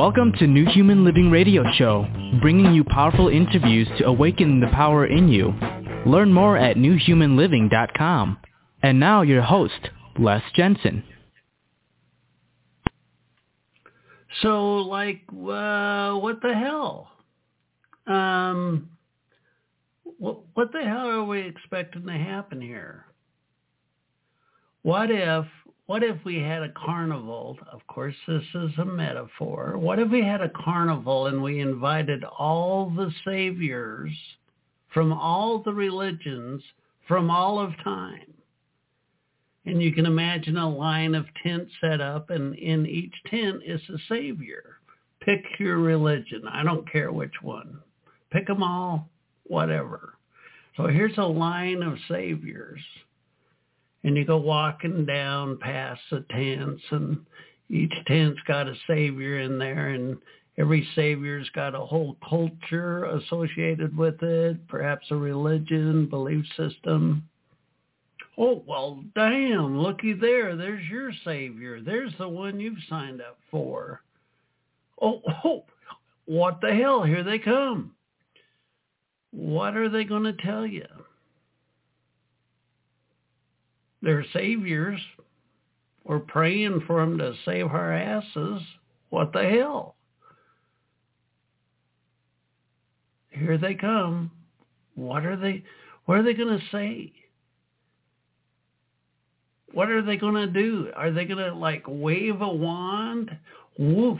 Welcome to New Human Living Radio Show, bringing you powerful interviews to awaken the power in you. Learn more at newhumanliving.com. And now your host, Les Jensen. So, like, uh, what the hell? Um, what, what the hell are we expecting to happen here? What if what if we had a carnival? Of course, this is a metaphor. What if we had a carnival and we invited all the saviors from all the religions from all of time? And you can imagine a line of tents set up, and in each tent is a savior. Pick your religion. I don't care which one. Pick them all, whatever. So here's a line of saviors and you go walking down past the tents and each tent's got a savior in there and every savior's got a whole culture associated with it, perhaps a religion, belief system. Oh, well, damn, looky there. There's your savior. There's the one you've signed up for. Oh, oh, what the hell? Here they come. What are they going to tell you? Their saviors. We're praying for them to save our asses. What the hell? Here they come. What are they what are they going to say? What are they going to do? Are they going to like wave a wand, woof,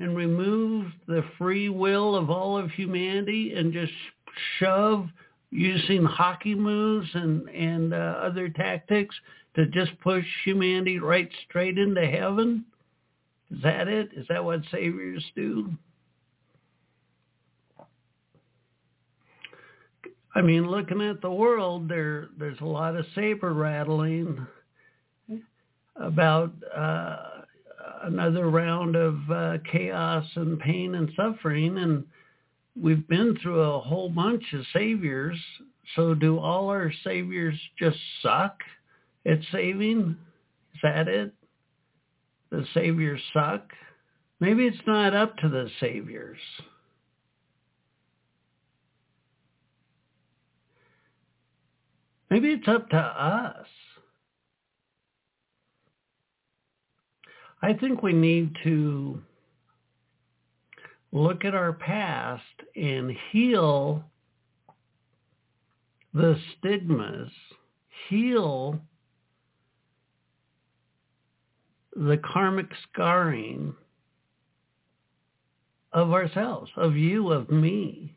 and remove the free will of all of humanity and just shove using hockey moves and and uh, other tactics to just push humanity right straight into heaven? Is that it? Is that what saviors do? I mean, looking at the world, there there's a lot of saber rattling about uh, another round of uh, chaos and pain and suffering, and we've been through a whole bunch of saviors. So do all our saviors just suck at saving? Is that it? The saviors suck? Maybe it's not up to the saviors. Maybe it's up to us. I think we need to look at our past and heal the stigmas, heal the karmic scarring of ourselves, of you, of me.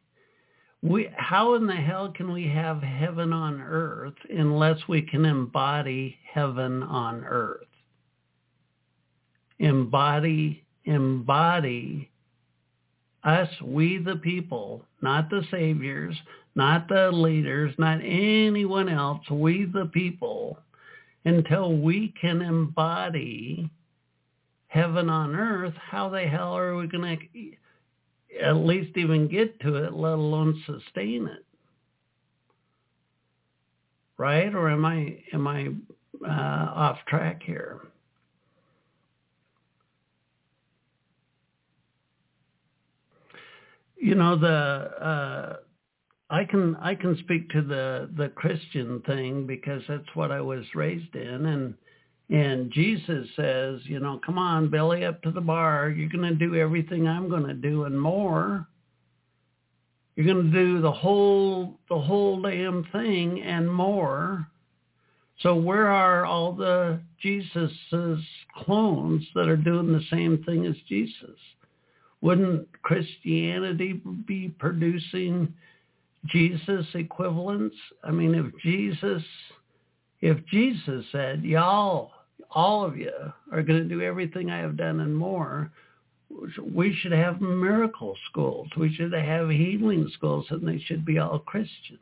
We, how in the hell can we have heaven on earth unless we can embody heaven on earth? Embody, embody us, we the people, not the saviors, not the leaders, not anyone else, we the people, until we can embody heaven on earth, how the hell are we going to at least even get to it, let alone sustain it? Right? Or am I am I uh, off track here? You know the uh I can I can speak to the the Christian thing because that's what I was raised in and and Jesus says, you know, come on, belly up to the bar. You're going to do everything I'm going to do and more. You're going to do the whole the whole damn thing and more. So where are all the Jesus's clones that are doing the same thing as Jesus? Wouldn't Christianity be producing Jesus equivalents? I mean, if Jesus, if Jesus said, y'all, all of you are going to do everything I have done and more, we should have miracle schools. We should have healing schools, and they should be all Christian.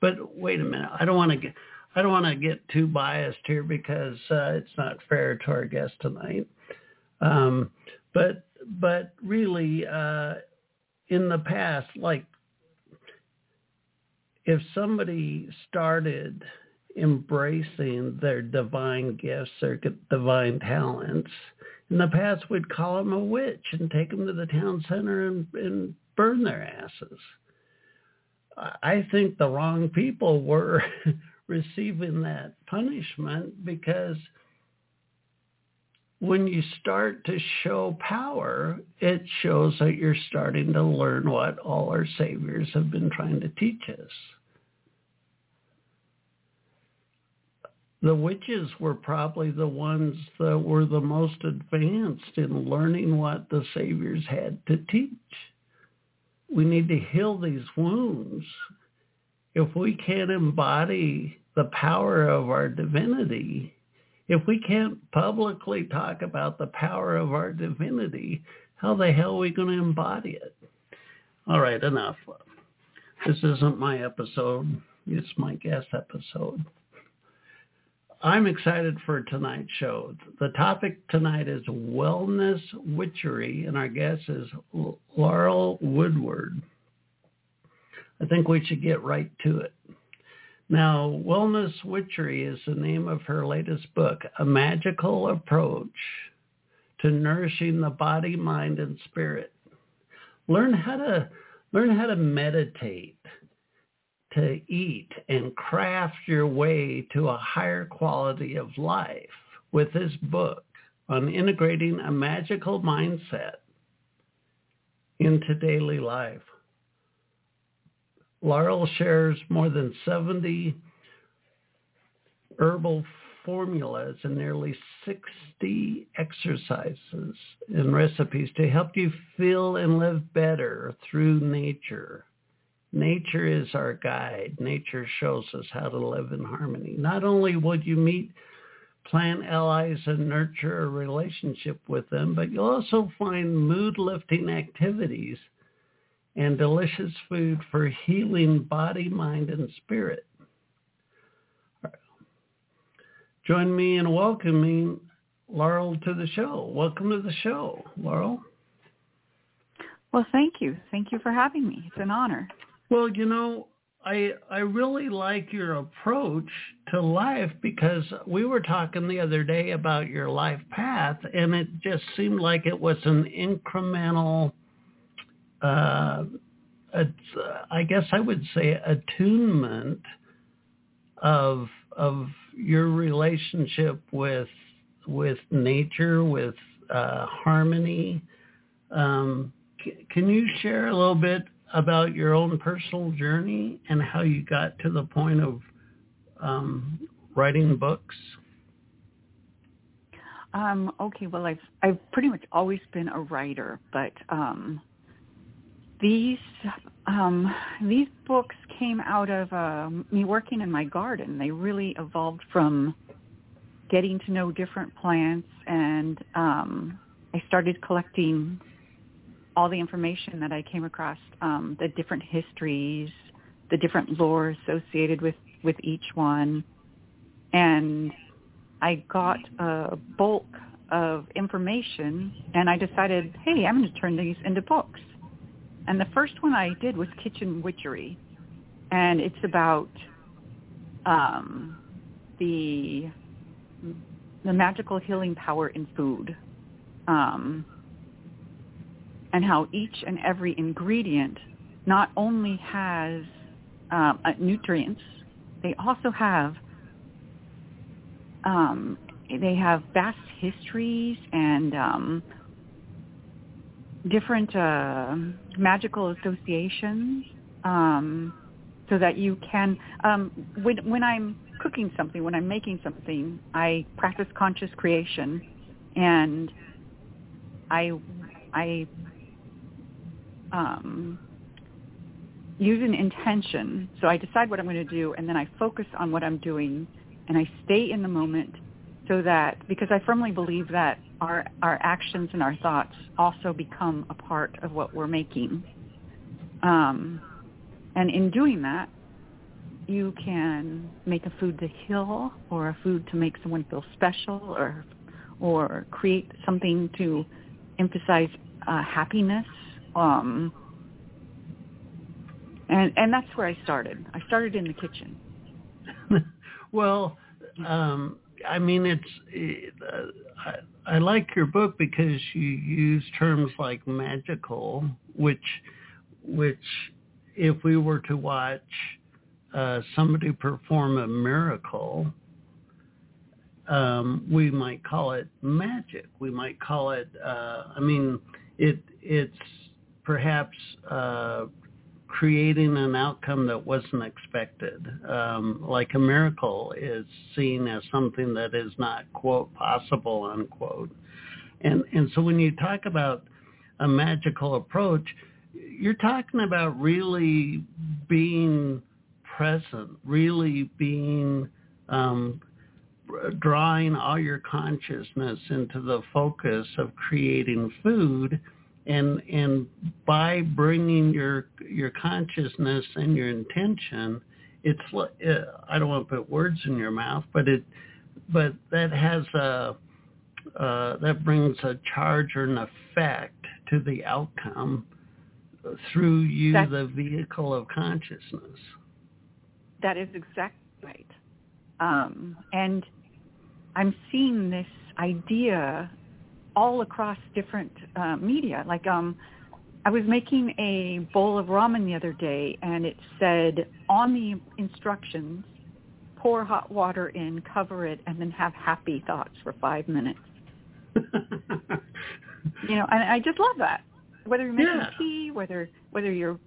But wait a minute, I don't want to get I don't want to get too biased here because uh, it's not fair to our guest tonight. Um, but but really, uh, in the past, like if somebody started embracing their divine gifts, their divine talents. In the past, we'd call them a witch and take them to the town center and, and burn their asses. I think the wrong people were receiving that punishment because when you start to show power, it shows that you're starting to learn what all our saviors have been trying to teach us. The witches were probably the ones that were the most advanced in learning what the saviors had to teach. We need to heal these wounds. If we can't embody the power of our divinity, if we can't publicly talk about the power of our divinity, how the hell are we going to embody it? All right, enough. This isn't my episode. It's my guest episode. I'm excited for tonight's show. The topic tonight is wellness witchery, and our guest is Laurel Woodward. I think we should get right to it. Now, Wellness Witchery is the name of her latest book, A Magical Approach to Nourishing the Body, Mind, and Spirit. Learn how to learn how to meditate, to eat, and craft your way to a higher quality of life with this book on integrating a magical mindset into daily life. Laurel shares more than 70 herbal formulas and nearly 60 exercises and recipes to help you feel and live better through nature. Nature is our guide. Nature shows us how to live in harmony. Not only would you meet plant allies and nurture a relationship with them, but you'll also find mood-lifting activities and delicious food for healing body, mind, and spirit. Join me in welcoming Laurel to the show. Welcome to the show, Laurel. Well, thank you. Thank you for having me. It's an honor. Well, you know, I I really like your approach to life because we were talking the other day about your life path and it just seemed like it was an incremental uh, uh, I guess I would say attunement of of your relationship with with nature, with uh, harmony. Um, c- can you share a little bit about your own personal journey and how you got to the point of um, writing books? Um, okay, well, I've I've pretty much always been a writer, but um, these um, these books came out of uh, me working in my garden. They really evolved from getting to know different plants, and um, I started collecting all the information that I came across, um, the different histories, the different lore associated with with each one, and I got a bulk of information, and I decided, hey, I'm going to turn these into books. And the first one I did was Kitchen Witchery, and it's about um, the the magical healing power in food, um, and how each and every ingredient not only has um, uh, nutrients, they also have um, they have vast histories and um, different uh, magical associations um, so that you can um, when when I'm cooking something when I'm making something I practice conscious creation and I I um, use an intention. So I decide what I'm going to do and then I focus on what I'm doing and I stay in the moment so that because I firmly believe that our our actions and our thoughts also become a part of what we're making. Um, and in doing that, you can make a food to heal, or a food to make someone feel special, or or create something to emphasize uh, happiness. Um, and and that's where I started. I started in the kitchen. Well, um, I mean, it's. Uh, I, I like your book because you use terms like magical, which, which, if we were to watch uh, somebody perform a miracle, um, we might call it magic. We might call it. Uh, I mean, it it's perhaps uh, creating an outcome that wasn't expected. Um, like a miracle is seen as something that is not quote possible unquote. And and so when you talk about a magical approach, you're talking about really being present, really being um, drawing all your consciousness into the focus of creating food and and by bringing your your consciousness and your intention it's uh, i don't want to put words in your mouth but it but that has a uh, that brings a charge or an effect to the outcome through you That's, the vehicle of consciousness. That is exactly right. Um, and i'm seeing this idea all across different uh, media. Like um, I was making a bowl of ramen the other day, and it said on the instructions, pour hot water in, cover it, and then have happy thoughts for five minutes. you know, and I just love that. Whether you're making yeah. tea, whether whether you're,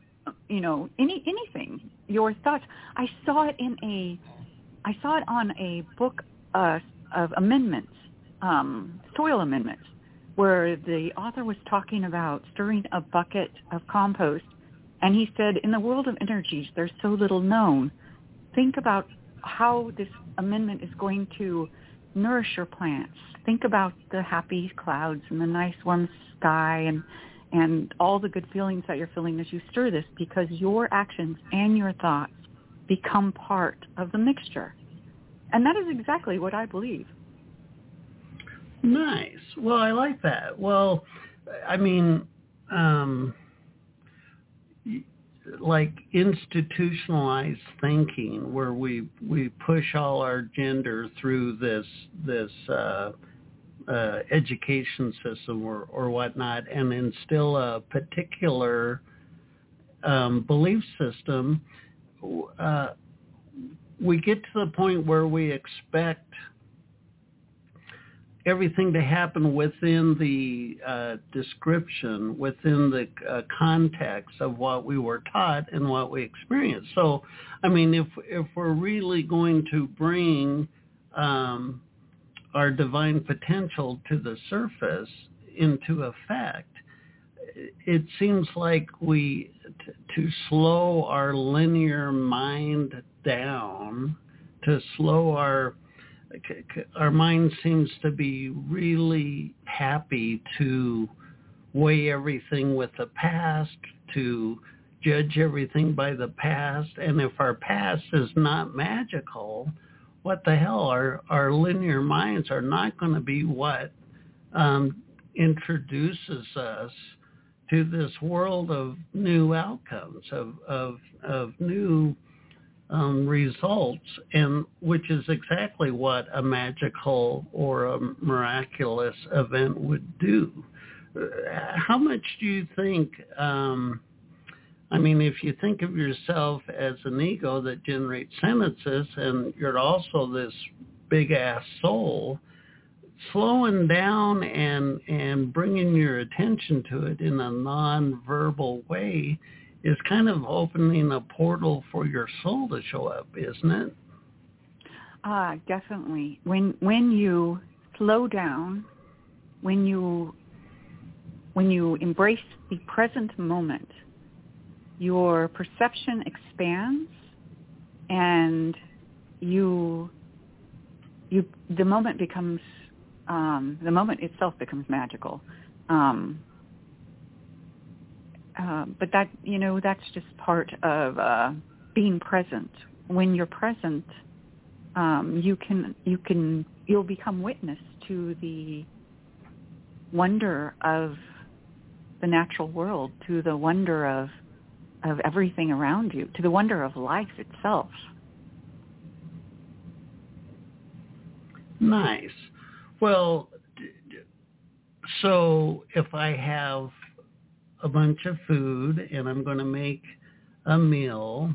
you know, any anything, your thoughts. I saw it in a, I saw it on a book uh, of amendments, um, soil amendments where the author was talking about stirring a bucket of compost. And he said, in the world of energies, there's so little known. Think about how this amendment is going to nourish your plants. Think about the happy clouds and the nice warm sky and and all the good feelings that you're feeling as you stir this because your actions and your thoughts become part of the mixture. And that is exactly what I believe. Nice. Well, I like that. Well, I mean, um, like institutionalized thinking, where we we push all our gender through this this uh, uh, education system or or whatnot, and instill a particular um, belief system. Uh, we get to the point where we expect everything to happen within the uh, description, within the uh, context of what we were taught and what we experienced. So, I mean, if if we're really going to bring um, our divine potential to the surface into effect, it seems like we t- to slow our linear mind down, to slow our our mind seems to be really happy to weigh everything with the past, to judge everything by the past. And if our past is not magical, what the hell? Our, our linear minds are not going to be what um, introduces us to this world of new outcomes, of, of, of new um, results, and which is exactly what a magical or a miraculous event would do. How much do you think? Um, I mean, if you think of yourself as an ego that generates sentences, and you're also this big ass soul, slowing down and and bringing your attention to it in a non-verbal way is kind of opening a portal for your soul to show up, isn't it? Ah, uh, definitely. When when you slow down, when you when you embrace the present moment, your perception expands and you you the moment becomes um, the moment itself becomes magical. Um, uh, but that you know that's just part of uh, being present. When you're present, um, you can you can you'll become witness to the wonder of the natural world, to the wonder of of everything around you, to the wonder of life itself. Nice. Well, so if I have a bunch of food and I'm going to make a meal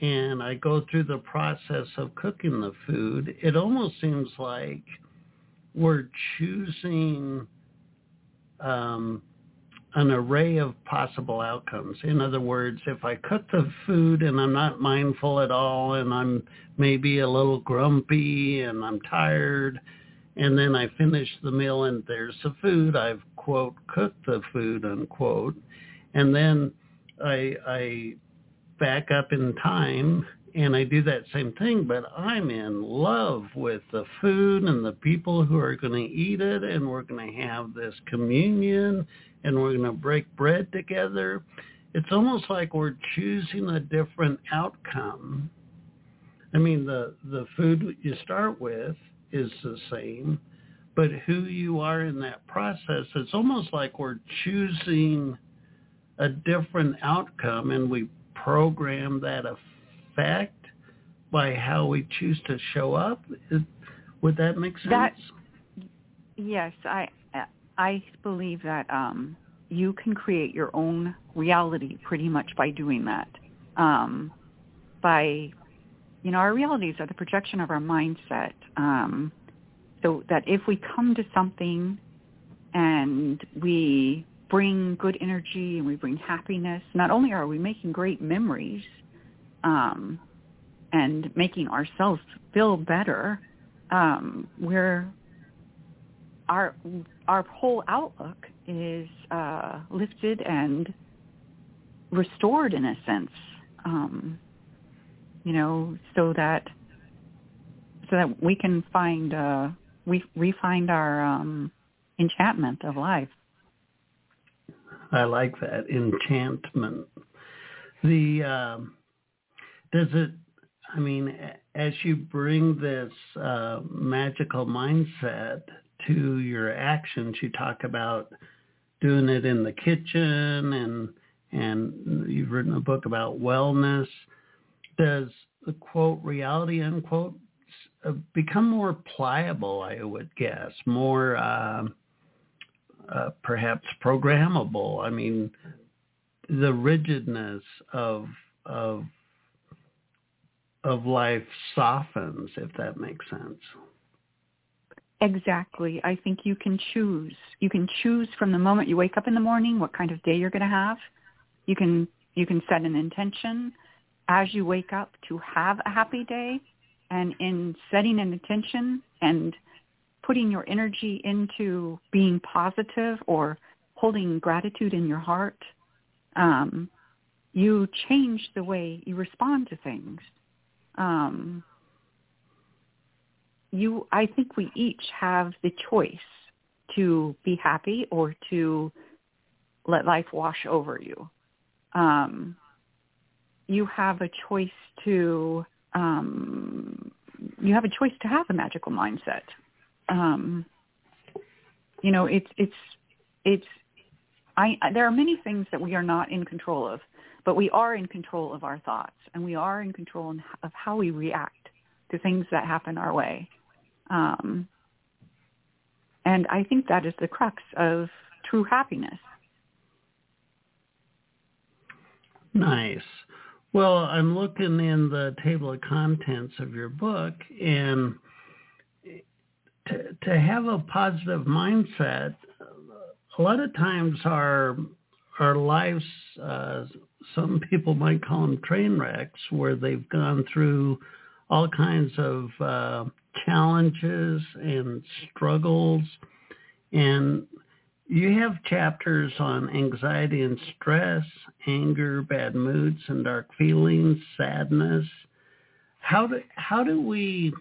and I go through the process of cooking the food, it almost seems like we're choosing um, an array of possible outcomes. In other words, if I cook the food and I'm not mindful at all and I'm maybe a little grumpy and I'm tired and then I finish the meal and there's the food, I've quote cooked the food unquote, and then I I back up in time and I do that same thing, but I'm in love with the food and the people who are going to eat it, and we're going to have this communion, and we're going to break bread together. It's almost like we're choosing a different outcome. I mean, the the food you start with is the same, but who you are in that process, it's almost like we're choosing a different outcome, and we program that effect by how we choose to show up. Would that make sense? That, yes, I I believe that um, you can create your own reality pretty much by doing that. Um, by you know, our realities are the projection of our mindset. Um, so that if we come to something and we bring good energy and we bring happiness, not only are we making great memories um, and making ourselves feel better, um, we're our our whole outlook is uh, lifted and restored in a sense. Um, you know, so that so that we can find uh, we we find our um, enchantment of life. I like that enchantment. The um, does it? I mean, as you bring this uh, magical mindset to your actions, you talk about doing it in the kitchen, and and you've written a book about wellness. Does the quote reality unquote uh, become more pliable? I would guess more. Uh, uh, perhaps programmable. I mean, the rigidness of of of life softens, if that makes sense. Exactly. I think you can choose. You can choose from the moment you wake up in the morning what kind of day you're going to have. You can you can set an intention as you wake up to have a happy day and in setting an intention and putting your energy into being positive or holding gratitude in your heart, um, you change the way you respond to things. Um, you, I think we each have the choice to be happy or to let life wash over you. Um, you have a choice to um, you have a choice to have a magical mindset um, you know, it's it's it's I, there are many things that we are not in control of, but we are in control of our thoughts, and we are in control of how we react to things that happen our way. Um, and I think that is the crux of true happiness. Nice. Well, I'm looking in the table of contents of your book, and to, to have a positive mindset, a lot of times our our lives, uh, some people might call them train wrecks, where they've gone through all kinds of uh, challenges and struggles. And you have chapters on anxiety and stress, anger, bad moods and dark feelings, sadness. How do how do we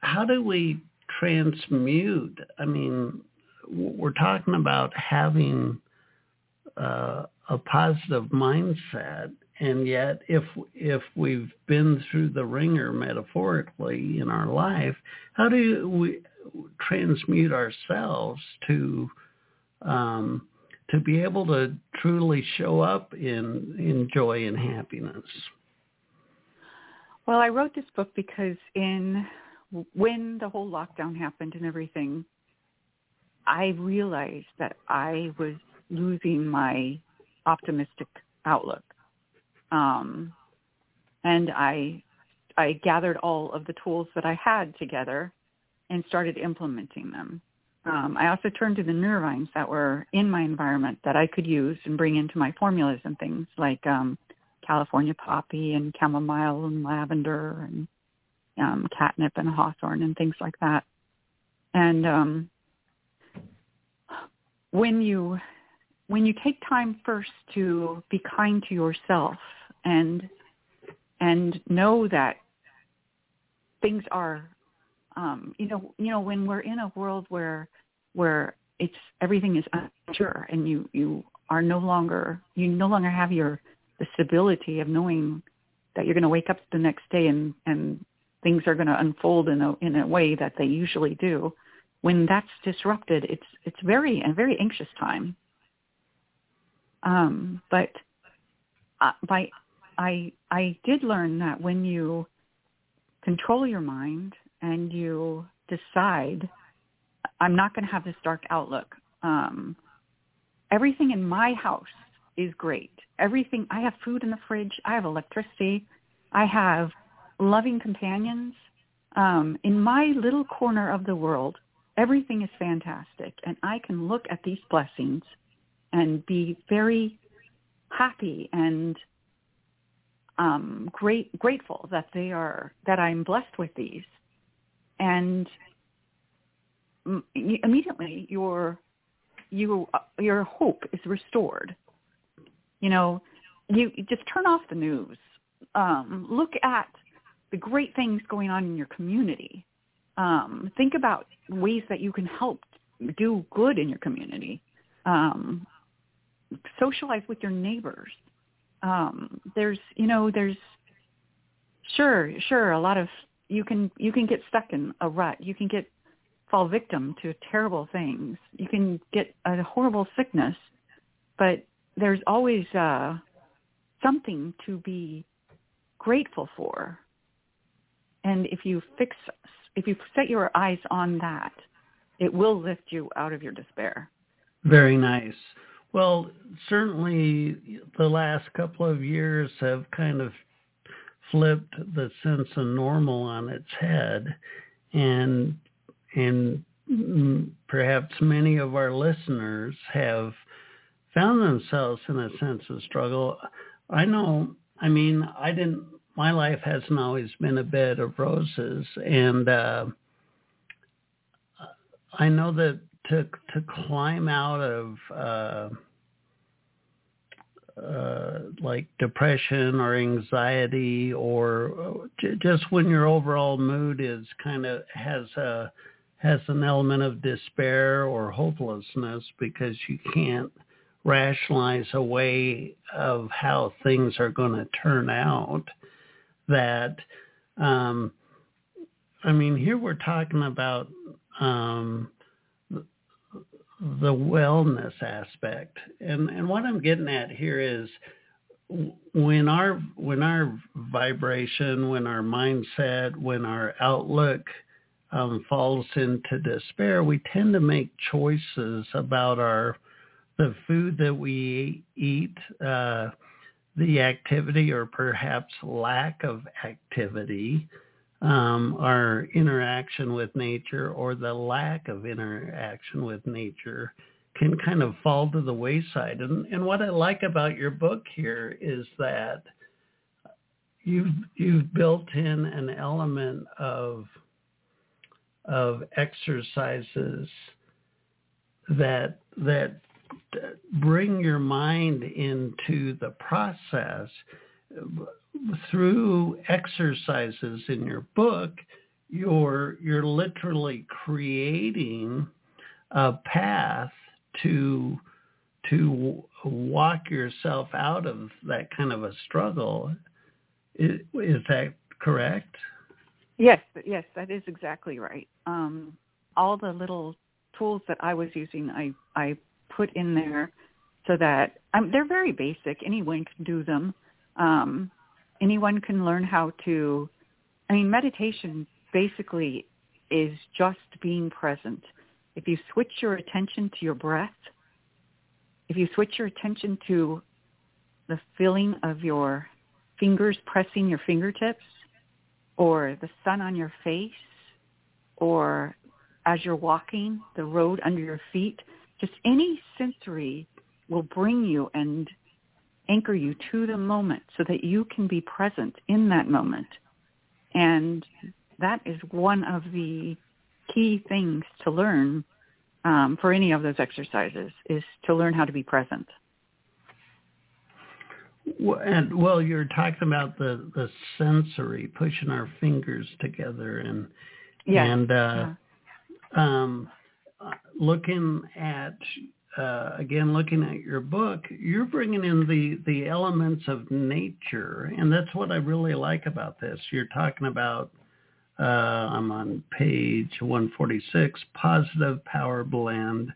how do we transmute. I mean, we're talking about having uh, a positive mindset, and yet if if we've been through the ringer metaphorically in our life, how do we transmute ourselves to um, to be able to truly show up in in joy and happiness? Well, I wrote this book because in when the whole lockdown happened and everything, I realized that I was losing my optimistic outlook. Um, and I I gathered all of the tools that I had together and started implementing them. Um, I also turned to the nervines that were in my environment that I could use and bring into my formulas and things like um, California poppy and chamomile and lavender and um, catnip and hawthorn and things like that. And um, when you when you take time first to be kind to yourself and and know that things are um you know you know when we're in a world where where it's everything is unsure and you you are no longer you no longer have your the stability of knowing that you're going to wake up the next day and and things are going to unfold in a in a way that they usually do when that's disrupted it's it's very a very anxious time. Um but uh, by i i did learn that when you control your mind and you decide i'm not going to have this dark outlook. Um everything in my house is great. Everything i have food in the fridge. I have electricity. I have loving companions. Um, in my little corner of the world, everything is fantastic, and I can look at these blessings and be very happy and um, great grateful that they are that I'm blessed with these, and immediately your you your hope is restored. You know, you just turn off the news. Um, look at the great things going on in your community. Um, think about ways that you can help do good in your community. Um, socialize with your neighbors. Um, there's, you know, there's sure, sure, a lot of you can you can get stuck in a rut. You can get fall victim to terrible things. You can get a horrible sickness, but there's always uh, something to be grateful for and if you fix, if you set your eyes on that, it will lift you out of your despair. Very nice. Well, certainly the last couple of years have kind of flipped the sense of normal on its head and and perhaps many of our listeners have found themselves in a sense of struggle. I know, I mean, I didn't my life hasn't always been a bed of roses, and uh, I know that to to climb out of uh, uh, like depression or anxiety, or j- just when your overall mood is kind of has a has an element of despair or hopelessness because you can't rationalize a way of how things are going to turn out that um, I mean, here we're talking about um, the wellness aspect, and and what I'm getting at here is when our when our vibration, when our mindset, when our outlook um, falls into despair, we tend to make choices about our the food that we eat. Uh, the activity or perhaps lack of activity, um, our interaction with nature or the lack of interaction with nature can kind of fall to the wayside. And, and what I like about your book here is that you've you've built in an element of of exercises that that bring your mind into the process through exercises in your book you're you're literally creating a path to to walk yourself out of that kind of a struggle is, is that correct yes yes that is exactly right um, all the little tools that i was using i i put in there so that um, they're very basic. Anyone can do them. Um, anyone can learn how to. I mean, meditation basically is just being present. If you switch your attention to your breath, if you switch your attention to the feeling of your fingers pressing your fingertips or the sun on your face or as you're walking, the road under your feet, just any sensory will bring you and anchor you to the moment so that you can be present in that moment. And that is one of the key things to learn um, for any of those exercises is to learn how to be present. Well, and well, you're talking about the the sensory pushing our fingers together and yes. and uh, yeah. um, looking at uh, again looking at your book, you're bringing in the the elements of nature, and that's what I really like about this. You're talking about uh, I'm on page 146, positive power blend,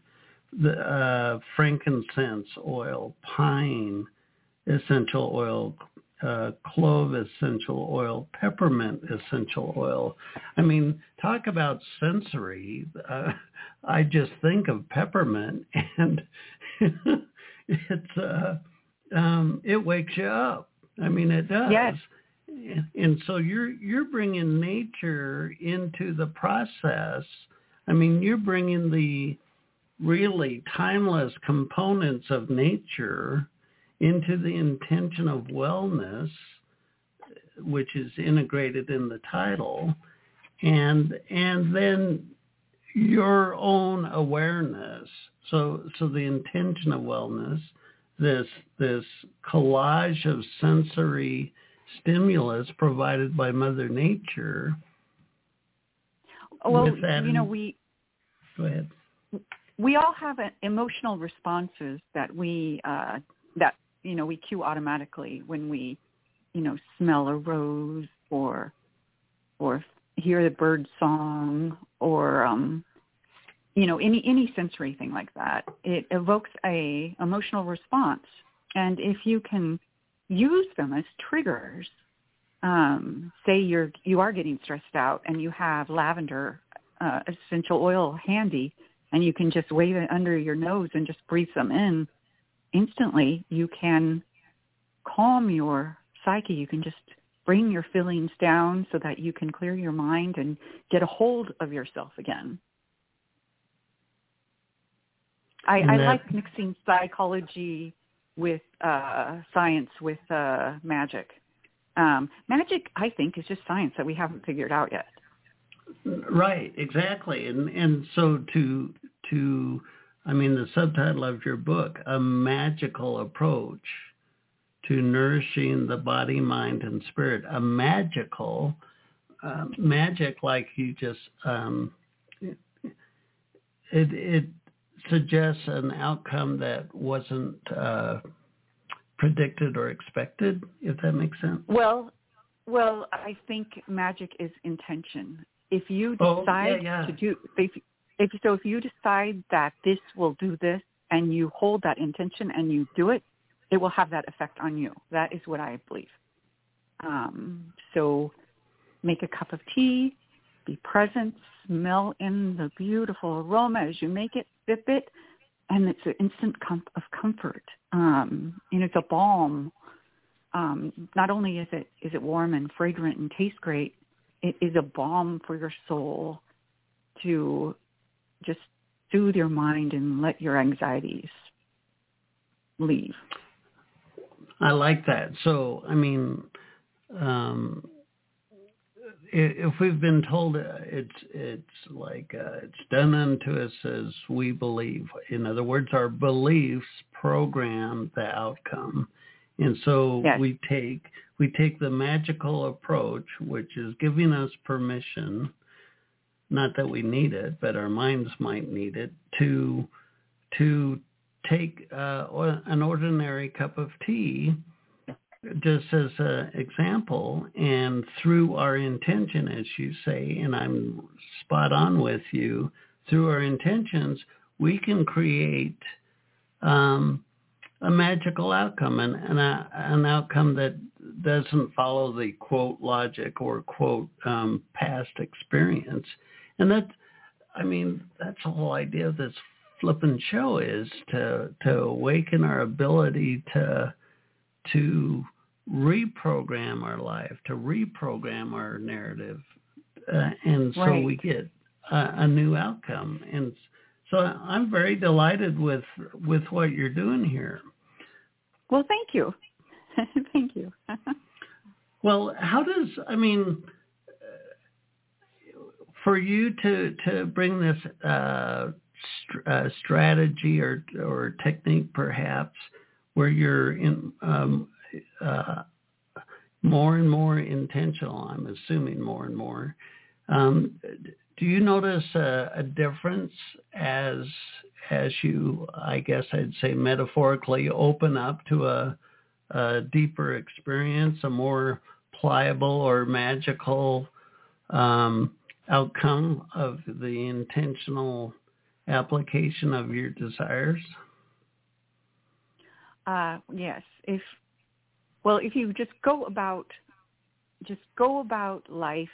the uh, frankincense oil, pine essential oil, uh, clove essential oil, peppermint essential oil. I mean, talk about sensory. Uh, I just think of peppermint, and it's uh, um, it wakes you up. I mean, it does. Yes. And so you're you're bringing nature into the process. I mean, you're bringing the really timeless components of nature into the intention of wellness, which is integrated in the title, and and then your own awareness. So so the intention of wellness, this this collage of sensory stimulus provided by Mother Nature. Well, you know, we go ahead. We all have emotional responses that we uh, that you know, we cue automatically when we, you know, smell a rose or or hear the bird song or um you know, any any sensory thing like that. It evokes a emotional response. And if you can use them as triggers, um, say you're you are getting stressed out and you have lavender uh, essential oil handy and you can just wave it under your nose and just breathe some in instantly you can calm your psyche. You can just bring your feelings down so that you can clear your mind and get a hold of yourself again. I, I like mixing psychology with uh, science with uh, magic. Um, magic, I think, is just science that we haven't figured out yet. Right, exactly, and and so to to I mean, the subtitle of your book, A Magical Approach to Nourishing the Body, Mind, and Spirit. A magical, uh, magic like you just, um, it, it suggests an outcome that wasn't uh, predicted or expected, if that makes sense. Well, well, I think magic is intention. If you decide oh, yeah, yeah. to do, if, if so if you decide that this will do this and you hold that intention and you do it, it will have that effect on you. That is what I believe. Um, so make a cup of tea, be present, smell in the beautiful aroma as you make it, sip it, and it's an instant com- of comfort. Um, and it's a balm. Um, not only is it is it warm and fragrant and tastes great, it is a balm for your soul to just soothe your mind and let your anxieties leave. I like that. So, I mean, um, if we've been told it's it's like uh, it's done unto us as we believe. In other words, our beliefs program the outcome, and so yes. we take we take the magical approach, which is giving us permission not that we need it, but our minds might need it to to take uh, an ordinary cup of tea, just as an example, and through our intention, as you say, and I'm spot on with you, through our intentions, we can create um, a magical outcome and, and a, an outcome that doesn't follow the quote logic or quote um, past experience. And that, I mean, that's the whole idea of this flipping show is to to awaken our ability to to reprogram our life, to reprogram our narrative, uh, and so right. we get a, a new outcome. And so I'm very delighted with with what you're doing here. Well, thank you. thank you. well, how does I mean for you to to bring this uh, uh, strategy or or technique, perhaps, where you're in um, uh, more and more intentional. I'm assuming more and more. Um, do you notice a, a difference as as you, I guess I'd say metaphorically, open up to a, a deeper experience, a more pliable or magical um, outcome of the intentional application of your desires? Uh, yes. If well, if you just go about just go about life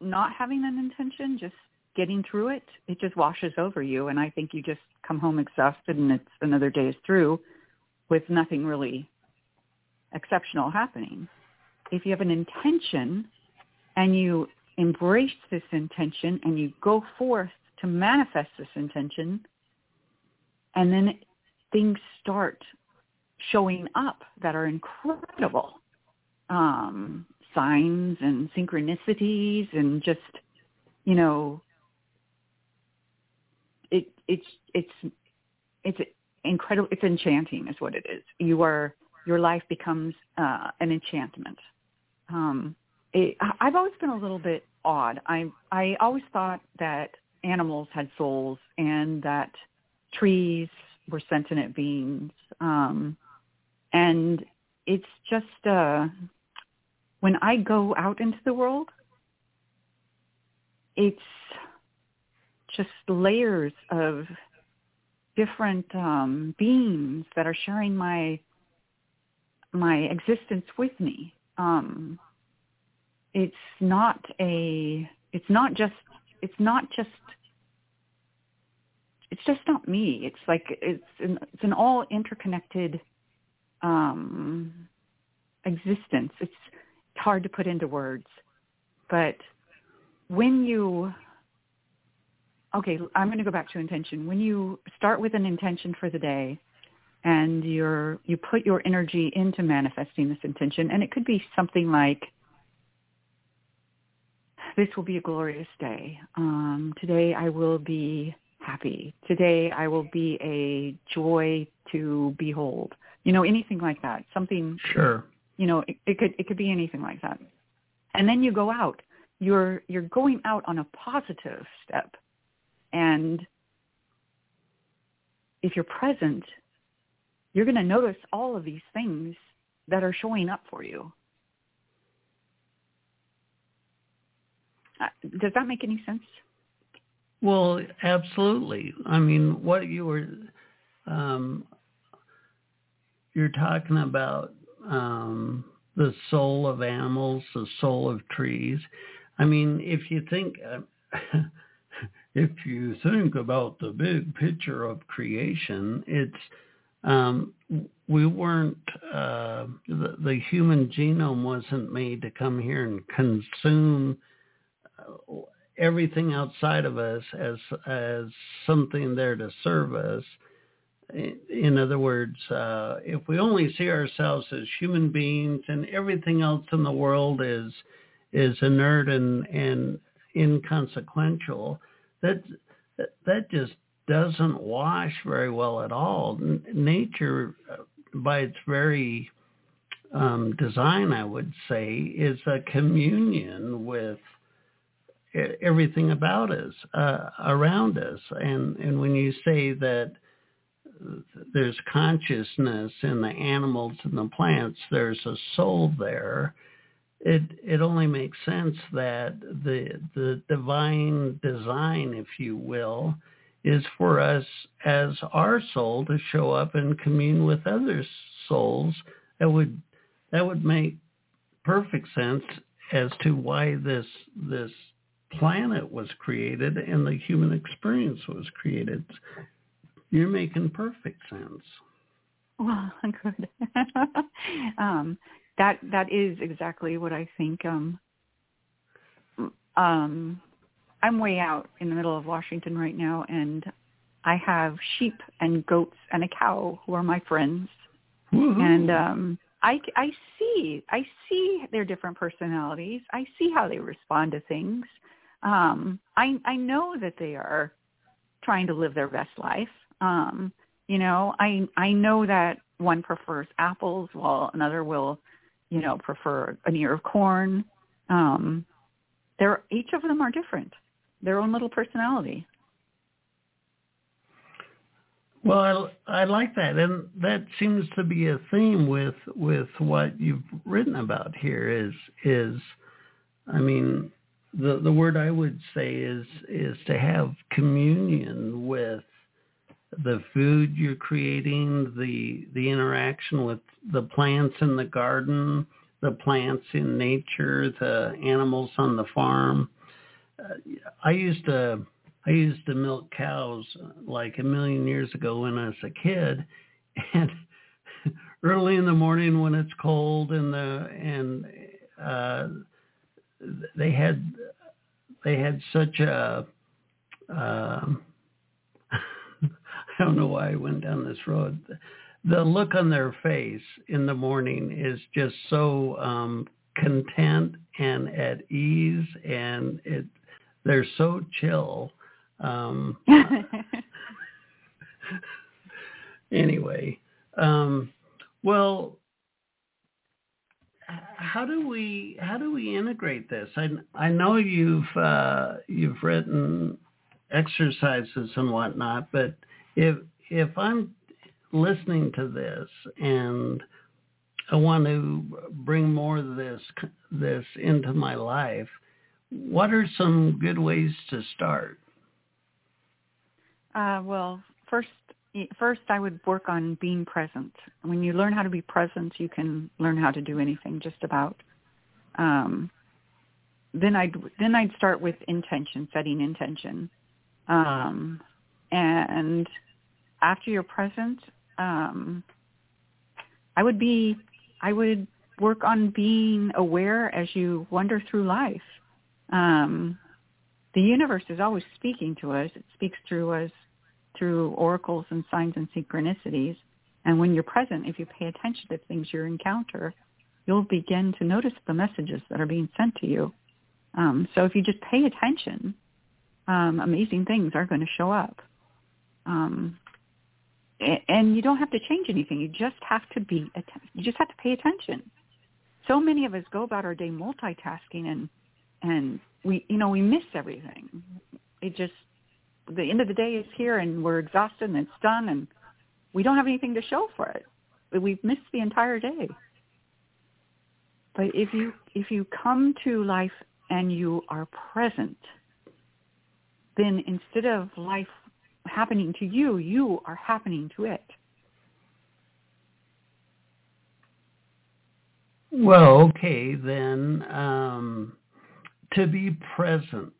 not having an intention, just getting through it, it just washes over you. And I think you just come home exhausted and it's another day is through with nothing really exceptional happening. If you have an intention and you embrace this intention and you go forth to manifest this intention, and then things start showing up that are incredible. Um, signs and synchronicities and just, you know, it it's it's it's incredible. It's enchanting, is what it is. You are your life becomes uh, an enchantment. Um, it, I've always been a little bit odd. I I always thought that animals had souls and that trees were sentient beings. Um, and it's just uh, when I go out into the world, it's just layers of different um, beings that are sharing my my existence with me. Um, it's not a it's not just it's not just it's just not me. It's like it's an, it's an all interconnected um, existence. It's hard to put into words. But when you, okay, I'm going to go back to intention. When you start with an intention for the day and you're, you put your energy into manifesting this intention, and it could be something like, this will be a glorious day. Um, today I will be happy. Today I will be a joy to behold. You know, anything like that. Something sure you know, it, it could it could be anything like that. And then you go out. You're you're going out on a positive step. And if you're present, you're going to notice all of these things that are showing up for you. Does that make any sense? Well, absolutely. I mean, what you were um, you're talking about um, the soul of animals, the soul of trees. I mean, if you think, if you think about the big picture of creation, it's um, we weren't uh, the, the human genome wasn't made to come here and consume everything outside of us as as something there to serve us in other words, uh, if we only see ourselves as human beings and everything else in the world is is inert and, and inconsequential, that that just doesn't wash very well at all. Nature, uh, by its very um, design, I would say, is a communion with everything about us, uh, around us. And and when you say that there's consciousness in the animals and the plants. There's a soul there. It it only makes sense that the the divine design, if you will, is for us as our soul to show up and commune with other souls. That would that would make perfect sense as to why this this planet was created and the human experience was created. You're making perfect sense. Well, good. um, that that is exactly what I think. Um, um, I'm way out in the middle of Washington right now, and I have sheep and goats and a cow who are my friends, Woo-hoo. and um, I I see I see their different personalities. I see how they respond to things. Um, I I know that they are trying to live their best life. Um, you know, I I know that one prefers apples while another will, you know, prefer an ear of corn. Um, they're each of them are different, their own little personality. Well, I, I like that, and that seems to be a theme with with what you've written about here. Is is, I mean, the the word I would say is is to have communion with the food you're creating, the the interaction with the plants in the garden, the plants in nature, the animals on the farm. Uh, I used to I used to milk cows like a million years ago when I was a kid, and early in the morning when it's cold and the and uh, they had they had such a uh, I don't know why I went down this road. The look on their face in the morning is just so um, content and at ease, and it they're so chill. Um, anyway, um, well, how do we how do we integrate this? I I know you've uh, you've written exercises and whatnot, but if if I'm listening to this and I want to bring more of this this into my life, what are some good ways to start? Uh, well, first first I would work on being present. When you learn how to be present, you can learn how to do anything just about. Um, then I'd then I'd start with intention, setting intention, um, and after you're present, um, I would be I would work on being aware as you wander through life. Um, the universe is always speaking to us. It speaks through us through oracles and signs and synchronicities. And when you're present, if you pay attention to things you encounter, you'll begin to notice the messages that are being sent to you. Um, so if you just pay attention, um, amazing things are going to show up. Um, and you don't have to change anything. You just have to be. You just have to pay attention. So many of us go about our day multitasking, and and we you know we miss everything. It just the end of the day is here and we're exhausted and it's done and we don't have anything to show for it. We've missed the entire day. But if you if you come to life and you are present, then instead of life happening to you, you are happening to it. Well, okay, then um, to be present.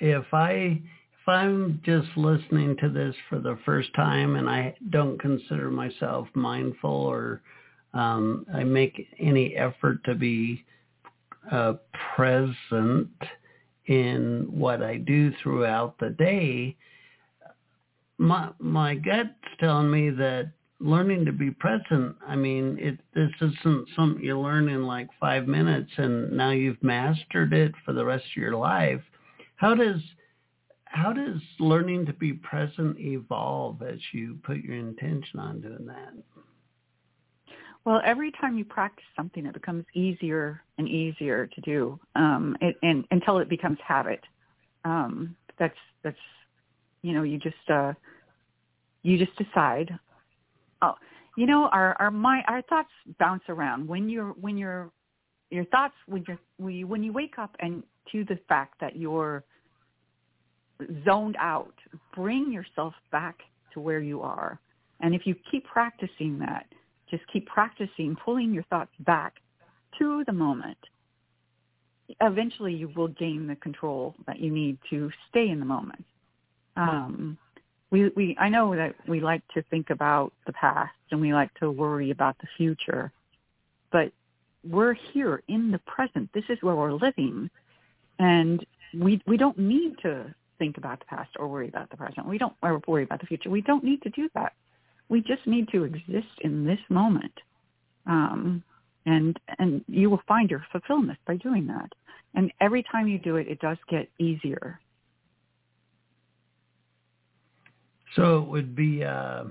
If I if I'm just listening to this for the first time and I don't consider myself mindful or um, I make any effort to be uh, present in what I do throughout the day, my my gut's telling me that learning to be present. I mean, it this isn't something you learn in like five minutes and now you've mastered it for the rest of your life. How does how does learning to be present evolve as you put your intention on doing that? Well, every time you practice something, it becomes easier and easier to do, um, it, and until it becomes habit. Um, that's that's you know you just uh, you just decide. Oh, you know our our mind our thoughts bounce around when you're when you're your thoughts when you when you when you wake up and to the fact that you're zoned out. Bring yourself back to where you are. And if you keep practicing that, just keep practicing pulling your thoughts back to the moment. Eventually you will gain the control that you need to stay in the moment. Um, we, we, I know that we like to think about the past and we like to worry about the future, but we're here in the present. This is where we're living. And we, we don't need to think about the past or worry about the present. We don't or worry about the future. We don't need to do that. We just need to exist in this moment. Um, and and you will find your fulfillment by doing that. And every time you do it, it does get easier. So it would be, uh,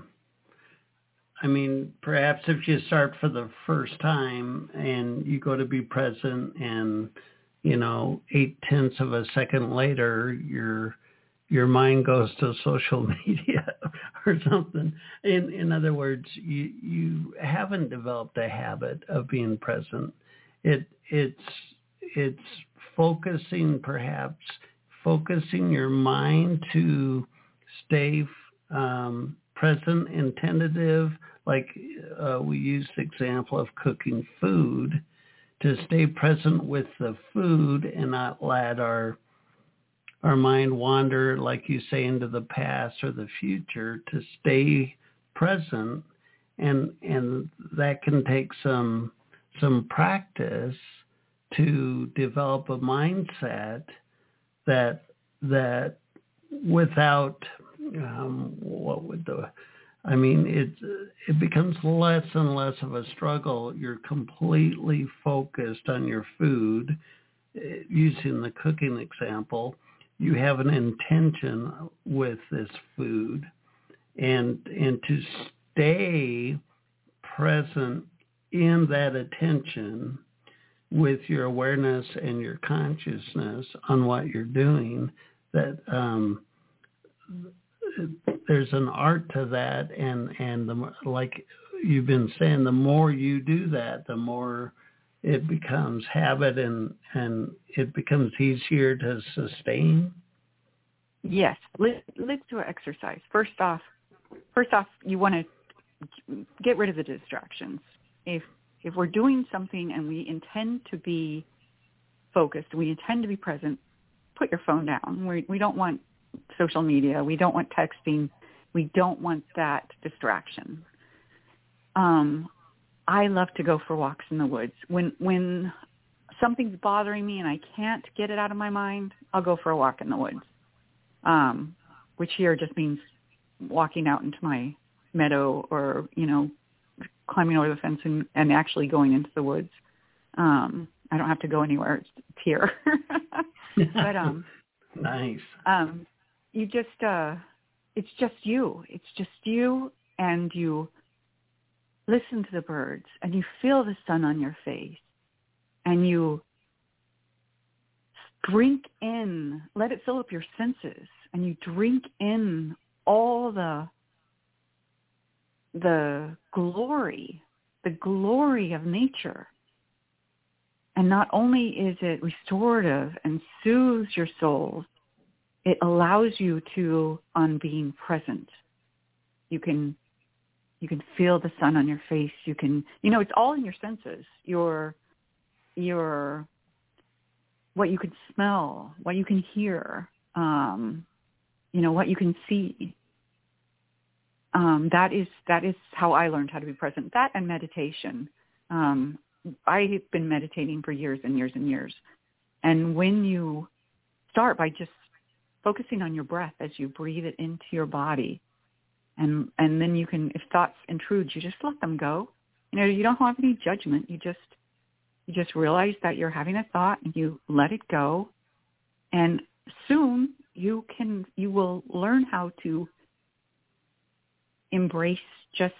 I mean, perhaps if you start for the first time and you go to be present and you know, eight tenths of a second later, your your mind goes to social media or something. In in other words, you you haven't developed a habit of being present. It it's it's focusing perhaps focusing your mind to stay um, present and tentative. Like uh, we used the example of cooking food to stay present with the food and not let our our mind wander, like you say, into the past or the future, to stay present. And and that can take some some practice to develop a mindset that that without um, what would the I mean, it it becomes less and less of a struggle. You're completely focused on your food. Eh, using the cooking example, you have an intention with this food, and and to stay present in that attention with your awareness and your consciousness on what you're doing. That um, there's an art to that, and and the like you've been saying, the more you do that, the more it becomes habit, and and it becomes easier to sustain. Yes, let's let's do exercise. First off, first off, you want to get rid of the distractions. If if we're doing something and we intend to be focused, we intend to be present, put your phone down. We we don't want social media. We don't want texting. We don't want that distraction. Um, I love to go for walks in the woods. When when something's bothering me and I can't get it out of my mind, I'll go for a walk in the woods. Um, which here just means walking out into my meadow or, you know, climbing over the fence and, and actually going into the woods. Um, I don't have to go anywhere. It's, it's here. but um nice. Um you just uh it's just you. It's just you and you listen to the birds and you feel the sun on your face and you drink in, let it fill up your senses and you drink in all the the glory, the glory of nature. And not only is it restorative and soothes your soul, it allows you to on being present. You can you can feel the sun on your face. You can you know it's all in your senses. Your your what you can smell, what you can hear, um, you know what you can see. Um, that is that is how I learned how to be present. That and meditation. Um, I've been meditating for years and years and years, and when you start by just focusing on your breath as you breathe it into your body. And and then you can if thoughts intrude, you just let them go. You know, you don't have any judgment. You just you just realize that you're having a thought and you let it go. And soon you can you will learn how to embrace just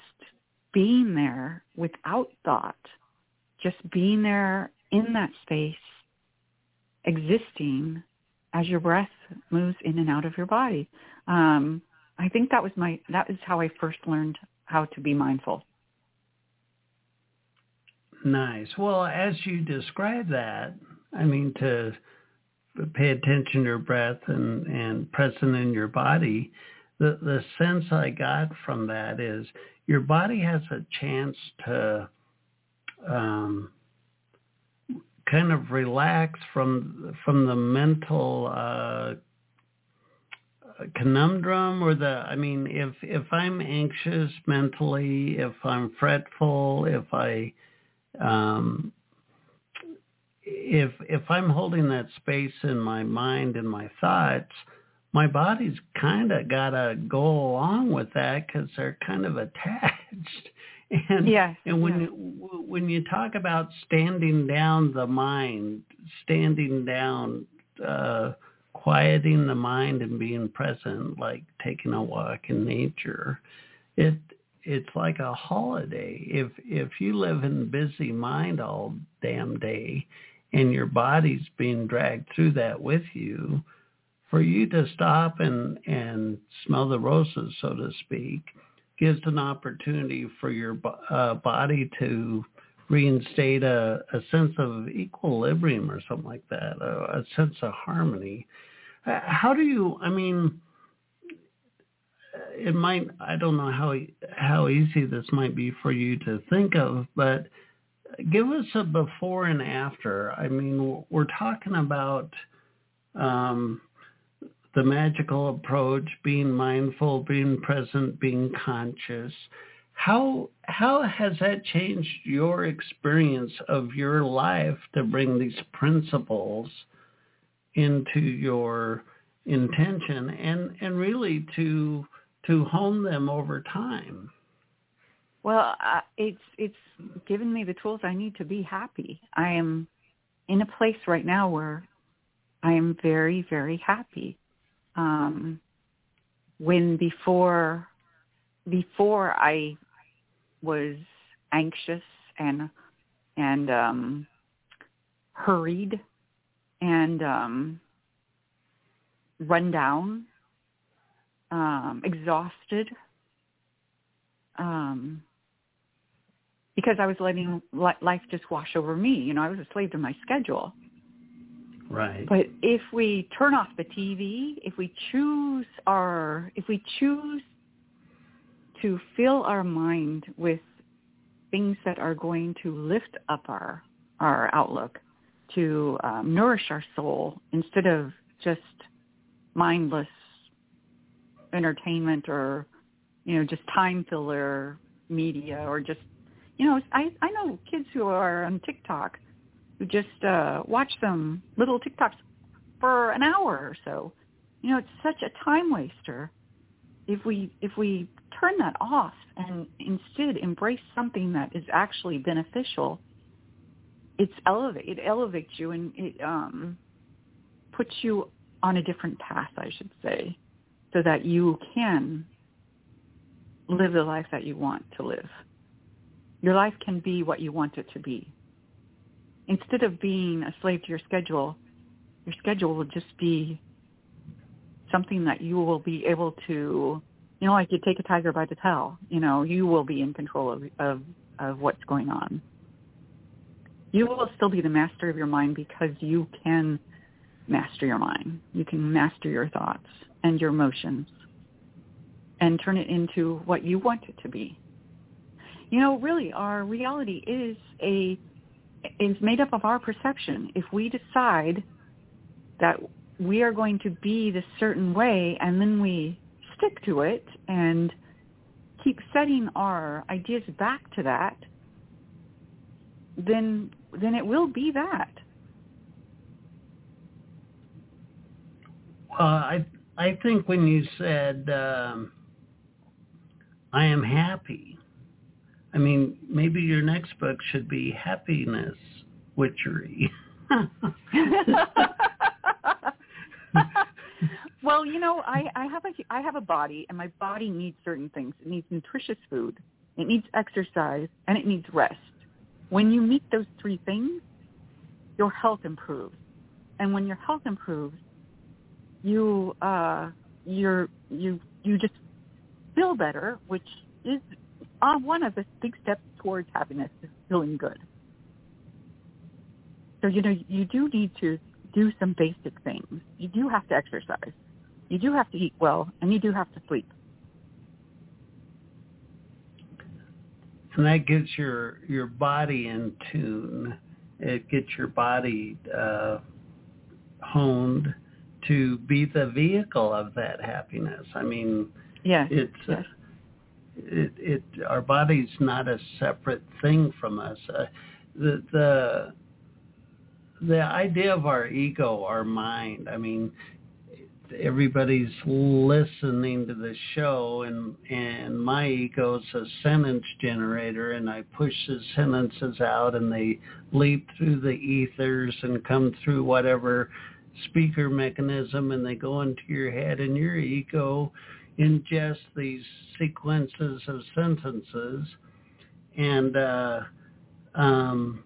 being there without thought, just being there in that space, existing as your breath moves in and out of your body. Um, I think that was my that is how I first learned how to be mindful. Nice. Well, as you describe that, I mean to pay attention to your breath and, and present in your body, the, the sense I got from that is your body has a chance to um, kind of relax from from the mental uh, conundrum or the I mean if if I'm anxious mentally, if I'm fretful, if I um, if if I'm holding that space in my mind and my thoughts, my body's kind of got to go along with that because they're kind of attached. And yes, and when yes. you, when you talk about standing down the mind, standing down, uh, quieting the mind and being present, like taking a walk in nature, it it's like a holiday. If if you live in busy mind all damn day, and your body's being dragged through that with you, for you to stop and and smell the roses, so to speak, gives an opportunity for your uh, body to reinstate a, a sense of equilibrium or something like that, a, a sense of harmony. Uh, how do you? I mean, it might. I don't know how how easy this might be for you to think of, but give us a before and after. I mean, we're talking about um, the magical approach, being mindful, being present, being conscious. How how has that changed your experience of your life to bring these principles into your intention and and really to to hone them over time? Well, uh, it's it's given me the tools I need to be happy. I am in a place right now where I am very very happy um, when before before I was anxious and and um, hurried and um, run down, um, exhausted, um, because I was letting life just wash over me. You know, I was a slave to my schedule. Right. But if we turn off the TV, if we choose our, if we choose to fill our mind with things that are going to lift up our our outlook, to um, nourish our soul instead of just mindless entertainment or you know just time filler media or just you know I I know kids who are on TikTok just uh, watch some little TikToks for an hour or so. You know, it's such a time waster. If we if we turn that off and instead embrace something that is actually beneficial, it's elevate it elevates you and it um, puts you on a different path, I should say, so that you can live the life that you want to live. Your life can be what you want it to be instead of being a slave to your schedule, your schedule will just be something that you will be able to, you know, like you take a tiger by the tail. You know, you will be in control of of, of what's going on. You will still be the master of your mind because you can master your mind. You can master your thoughts and your emotions and turn it into what you want it to be. You know, really, our reality is a is made up of our perception. If we decide that we are going to be this certain way and then we stick to it and keep setting our ideas back to that, then then it will be that. Well, I I think when you said um, I am happy, I mean, maybe your next book should be Happiness Witchery. well, you know, I, I have a I have a body, and my body needs certain things. It needs nutritious food, it needs exercise, and it needs rest. When you meet those three things, your health improves, and when your health improves, you uh, you're you you just feel better, which is uh, one of the big steps towards happiness is feeling good. So you know you do need to do some basic things. You do have to exercise. You do have to eat well, and you do have to sleep. And that gets your your body in tune. It gets your body uh, honed to be the vehicle of that happiness. I mean, yes, it's yes. Uh, it, it our body's not a separate thing from us. Uh, the the the idea of our ego, our mind. I mean, everybody's listening to the show, and and my ego's a sentence generator, and I push the sentences out, and they leap through the ethers and come through whatever speaker mechanism, and they go into your head, and your ego ingest these sequences of sentences and uh, um,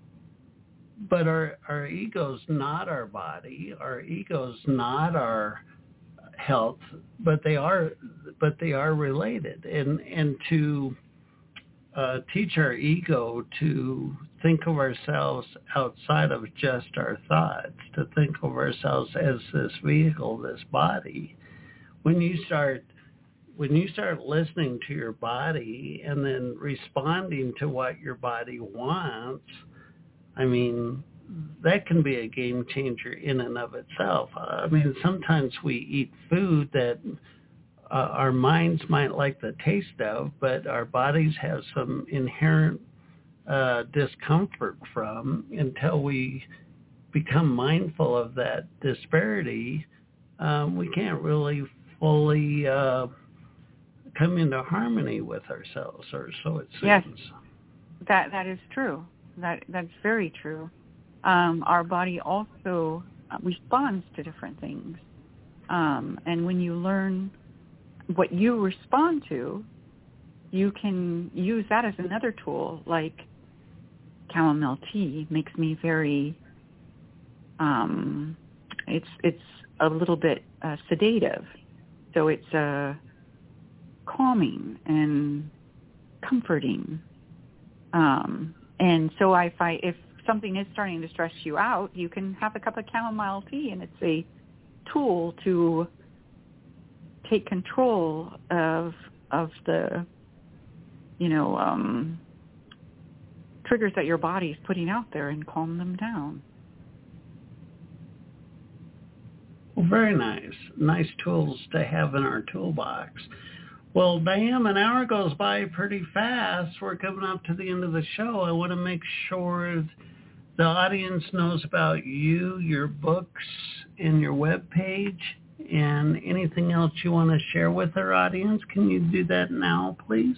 but our our ego's not our body. Our ego's not our health but they are but they are related. And and to uh, teach our ego to think of ourselves outside of just our thoughts to think of ourselves as this vehicle this body when you start when you start listening to your body and then responding to what your body wants, I mean, that can be a game changer in and of itself. I mean, sometimes we eat food that uh, our minds might like the taste of, but our bodies have some inherent uh, discomfort from until we become mindful of that disparity. Um, we can't really fully uh, come into harmony with ourselves, or so it seems. Yes, that that is true. That that's very true. Um, our body also responds to different things, um, and when you learn what you respond to, you can use that as another tool. Like chamomile tea makes me very. Um, it's it's a little bit uh, sedative, so it's a uh, calming and comforting. Um, and so if I if something is starting to stress you out, you can have a cup of chamomile tea, and it's a tool to take control of of the you know um, triggers that your body is putting out there and calm them down. Well, very nice. Nice tools to have in our toolbox. Well, Diane, an hour goes by pretty fast. We're coming up to the end of the show. I want to make sure the audience knows about you, your books, and your web page, and anything else you want to share with our audience. Can you do that now, please?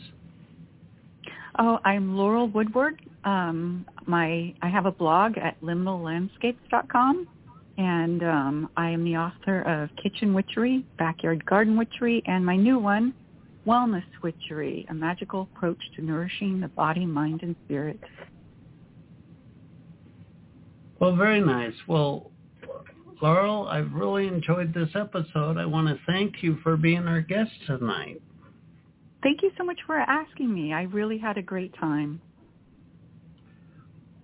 Oh, I'm Laurel Woodward. Um, my I have a blog at liminallandscapes.com, and um, I am the author of Kitchen Witchery, Backyard Garden Witchery, and my new one, Wellness Witchery, a magical approach to nourishing the body, mind, and spirit. Well, very nice. Well, Laurel, I've really enjoyed this episode. I want to thank you for being our guest tonight. Thank you so much for asking me. I really had a great time.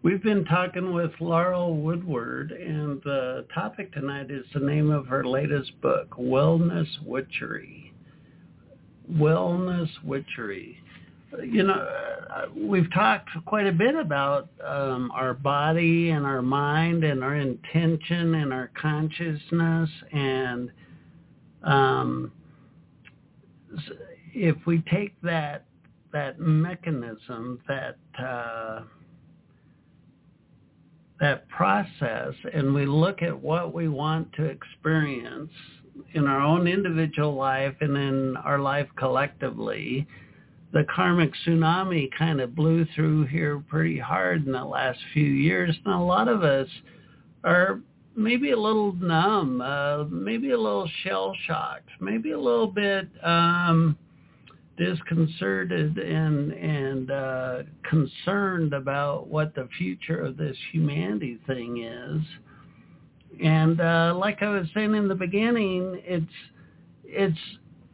We've been talking with Laurel Woodward, and the topic tonight is the name of her latest book, Wellness Witchery wellness witchery. You know, we've talked quite a bit about um, our body and our mind and our intention and our consciousness. And um, if we take that that mechanism, that uh, that process, and we look at what we want to experience in our own individual life and in our life collectively, the karmic tsunami kind of blew through here pretty hard in the last few years. And a lot of us are maybe a little numb, uh, maybe a little shell-shocked, maybe a little bit um, disconcerted and and uh, concerned about what the future of this humanity thing is. And uh, like I was saying in the beginning, it's it's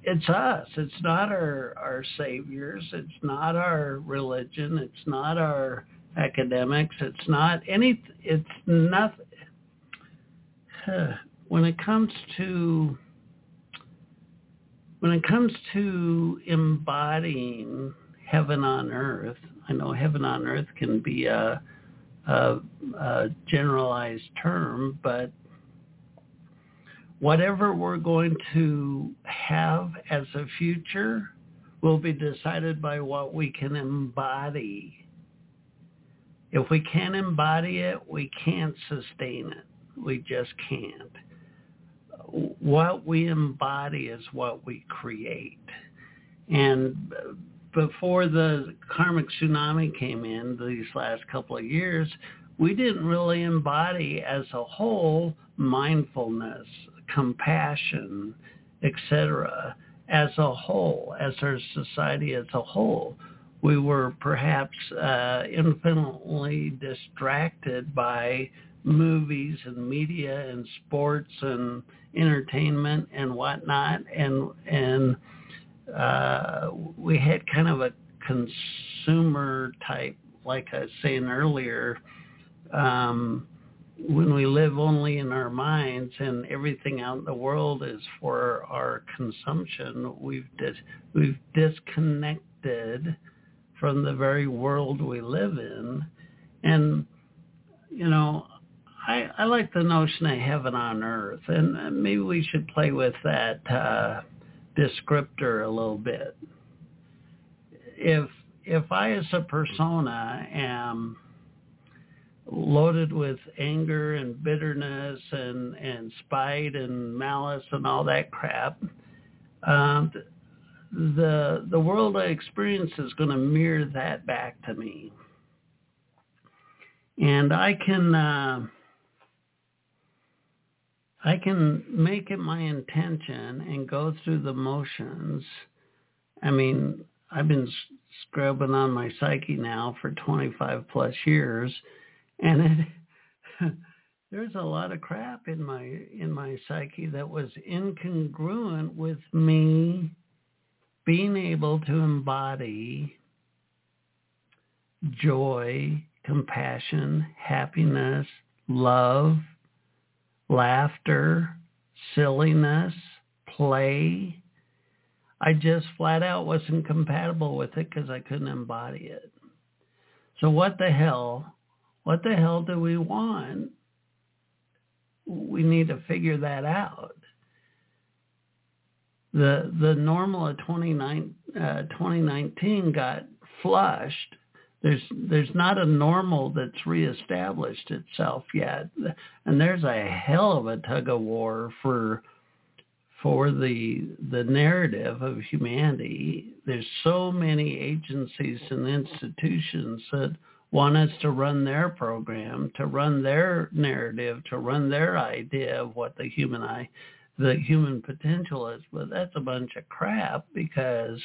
it's us. It's not our our saviors. It's not our religion. It's not our academics. It's not any. It's not. when it comes to when it comes to embodying heaven on earth, I know heaven on earth can be a, a, a generalized term, but whatever we're going to have as a future will be decided by what we can embody. If we can't embody it, we can't sustain it. We just can't. What we embody is what we create. And before the karmic tsunami came in these last couple of years, we didn't really embody as a whole mindfulness, compassion, etc. as a whole, as our society as a whole. We were perhaps uh, infinitely distracted by movies and media and sports and entertainment and whatnot, and and uh, we had kind of a consumer type, like I was saying earlier, um, when we live only in our minds and everything out in the world is for our consumption, we've dis- we've disconnected from the very world we live in, and you know, I, I like the notion of heaven on earth, and maybe we should play with that uh, descriptor a little bit. If if I as a persona am loaded with anger and bitterness and, and spite and malice and all that crap, um, the the world I experience is going to mirror that back to me, and I can uh, I can make it my intention and go through the motions. I mean, I've been scrubbing on my psyche now for 25 plus years and it, there's a lot of crap in my in my psyche that was incongruent with me being able to embody joy, compassion, happiness, love, laughter, silliness, play. I just flat out wasn't compatible with it because I couldn't embody it. So what the hell what the hell do we want? We need to figure that out. The the normal of 29, uh, 2019 got flushed. There's there's not a normal that's reestablished itself yet, and there's a hell of a tug of war for for the the narrative of humanity. There's so many agencies and institutions that want us to run their program, to run their narrative, to run their idea of what the human eye, the human potential is. But that's a bunch of crap because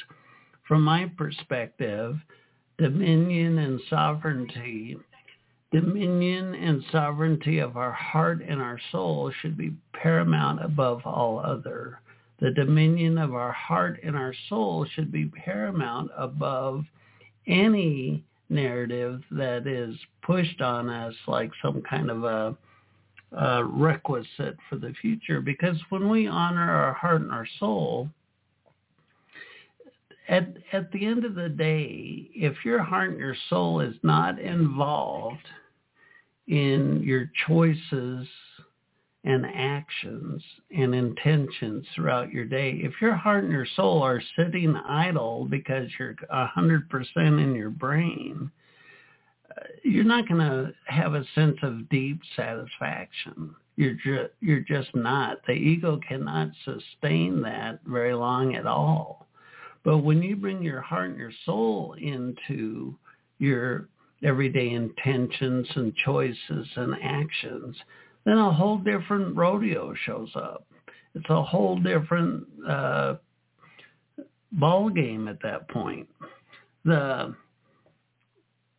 from my perspective, dominion and sovereignty, dominion and sovereignty of our heart and our soul should be paramount above all other. The dominion of our heart and our soul should be paramount above any narrative that is pushed on us like some kind of a, a requisite for the future. Because when we honor our heart and our soul, at at the end of the day, if your heart and your soul is not involved in your choices and actions and intentions throughout your day. If your heart and your soul are sitting idle because you're 100% in your brain, uh, you're not going to have a sense of deep satisfaction. You're just, you're just not. The ego cannot sustain that very long at all. But when you bring your heart and your soul into your everyday intentions and choices and actions, then a whole different rodeo shows up. It's a whole different uh, ball game at that point. The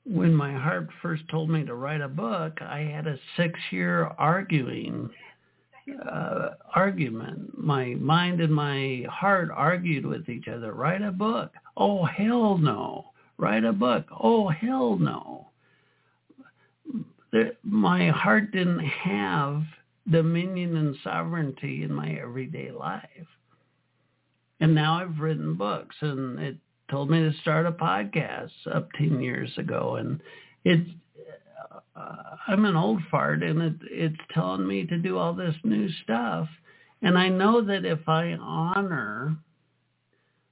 when my heart first told me to write a book, I had a six-year arguing uh, argument. My mind and my heart argued with each other. Write a book. Oh hell no. Write a book. Oh hell no my heart didn't have dominion and sovereignty in my everyday life. And now I've written books and it told me to start a podcast up 10 years ago. And it's, Uh, I'm an old fart and it, it's telling me to do all this new stuff. And I know that if I honor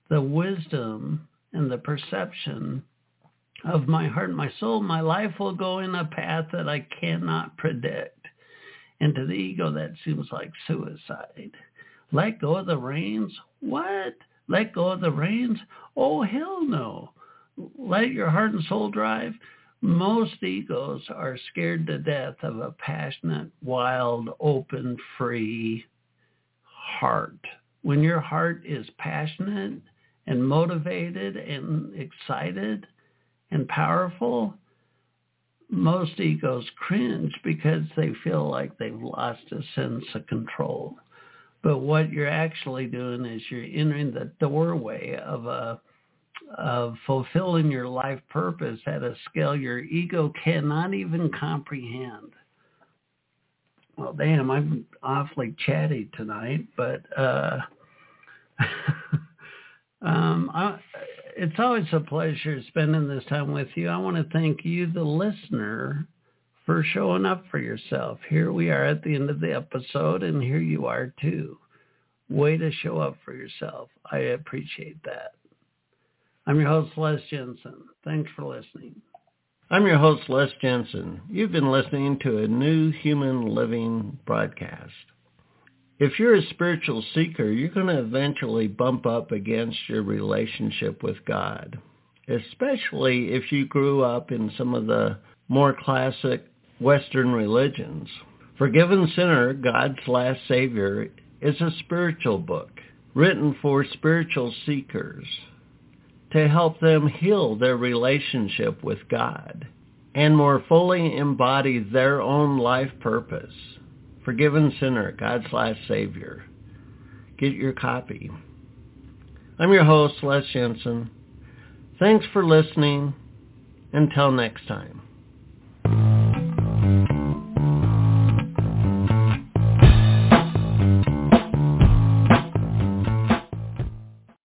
the wisdom and the perception of my heart and my soul, my life will go in a path that I cannot predict. And to the ego, that seems like suicide. Let go of the reins? What? Let go of the reins? Oh, hell no. Let your heart and soul drive? Most egos are scared to death of a passionate, wild, open, free heart. When your heart is passionate and motivated and excited and powerful, most egos cringe because they feel like they've lost a sense of control. But what you're actually doing is you're entering the doorway of a of fulfilling your life purpose at a scale your ego cannot even comprehend. Well, damn, I'm awfully chatty tonight, but uh, um, I, it's always a pleasure spending this time with you. I want to thank you, the listener, for showing up for yourself. Here we are at the end of the episode, and here you are too. Way to show up for yourself. I appreciate that. I'm your host, Les Jensen. Thanks for listening. I'm your host, Les Jensen. You've been listening to a new human living broadcast. If you're a spiritual seeker, you're going to eventually bump up against your relationship with God, especially if you grew up in some of the more classic Western religions. Forgiven Sinner, God's Last Savior, is a spiritual book written for spiritual seekers to help them heal their relationship with God and more fully embody their own life purpose Forgiven Sinner, God's Last Savior. Get your copy. I'm your host, Les Jensen. Thanks for listening. Until next time.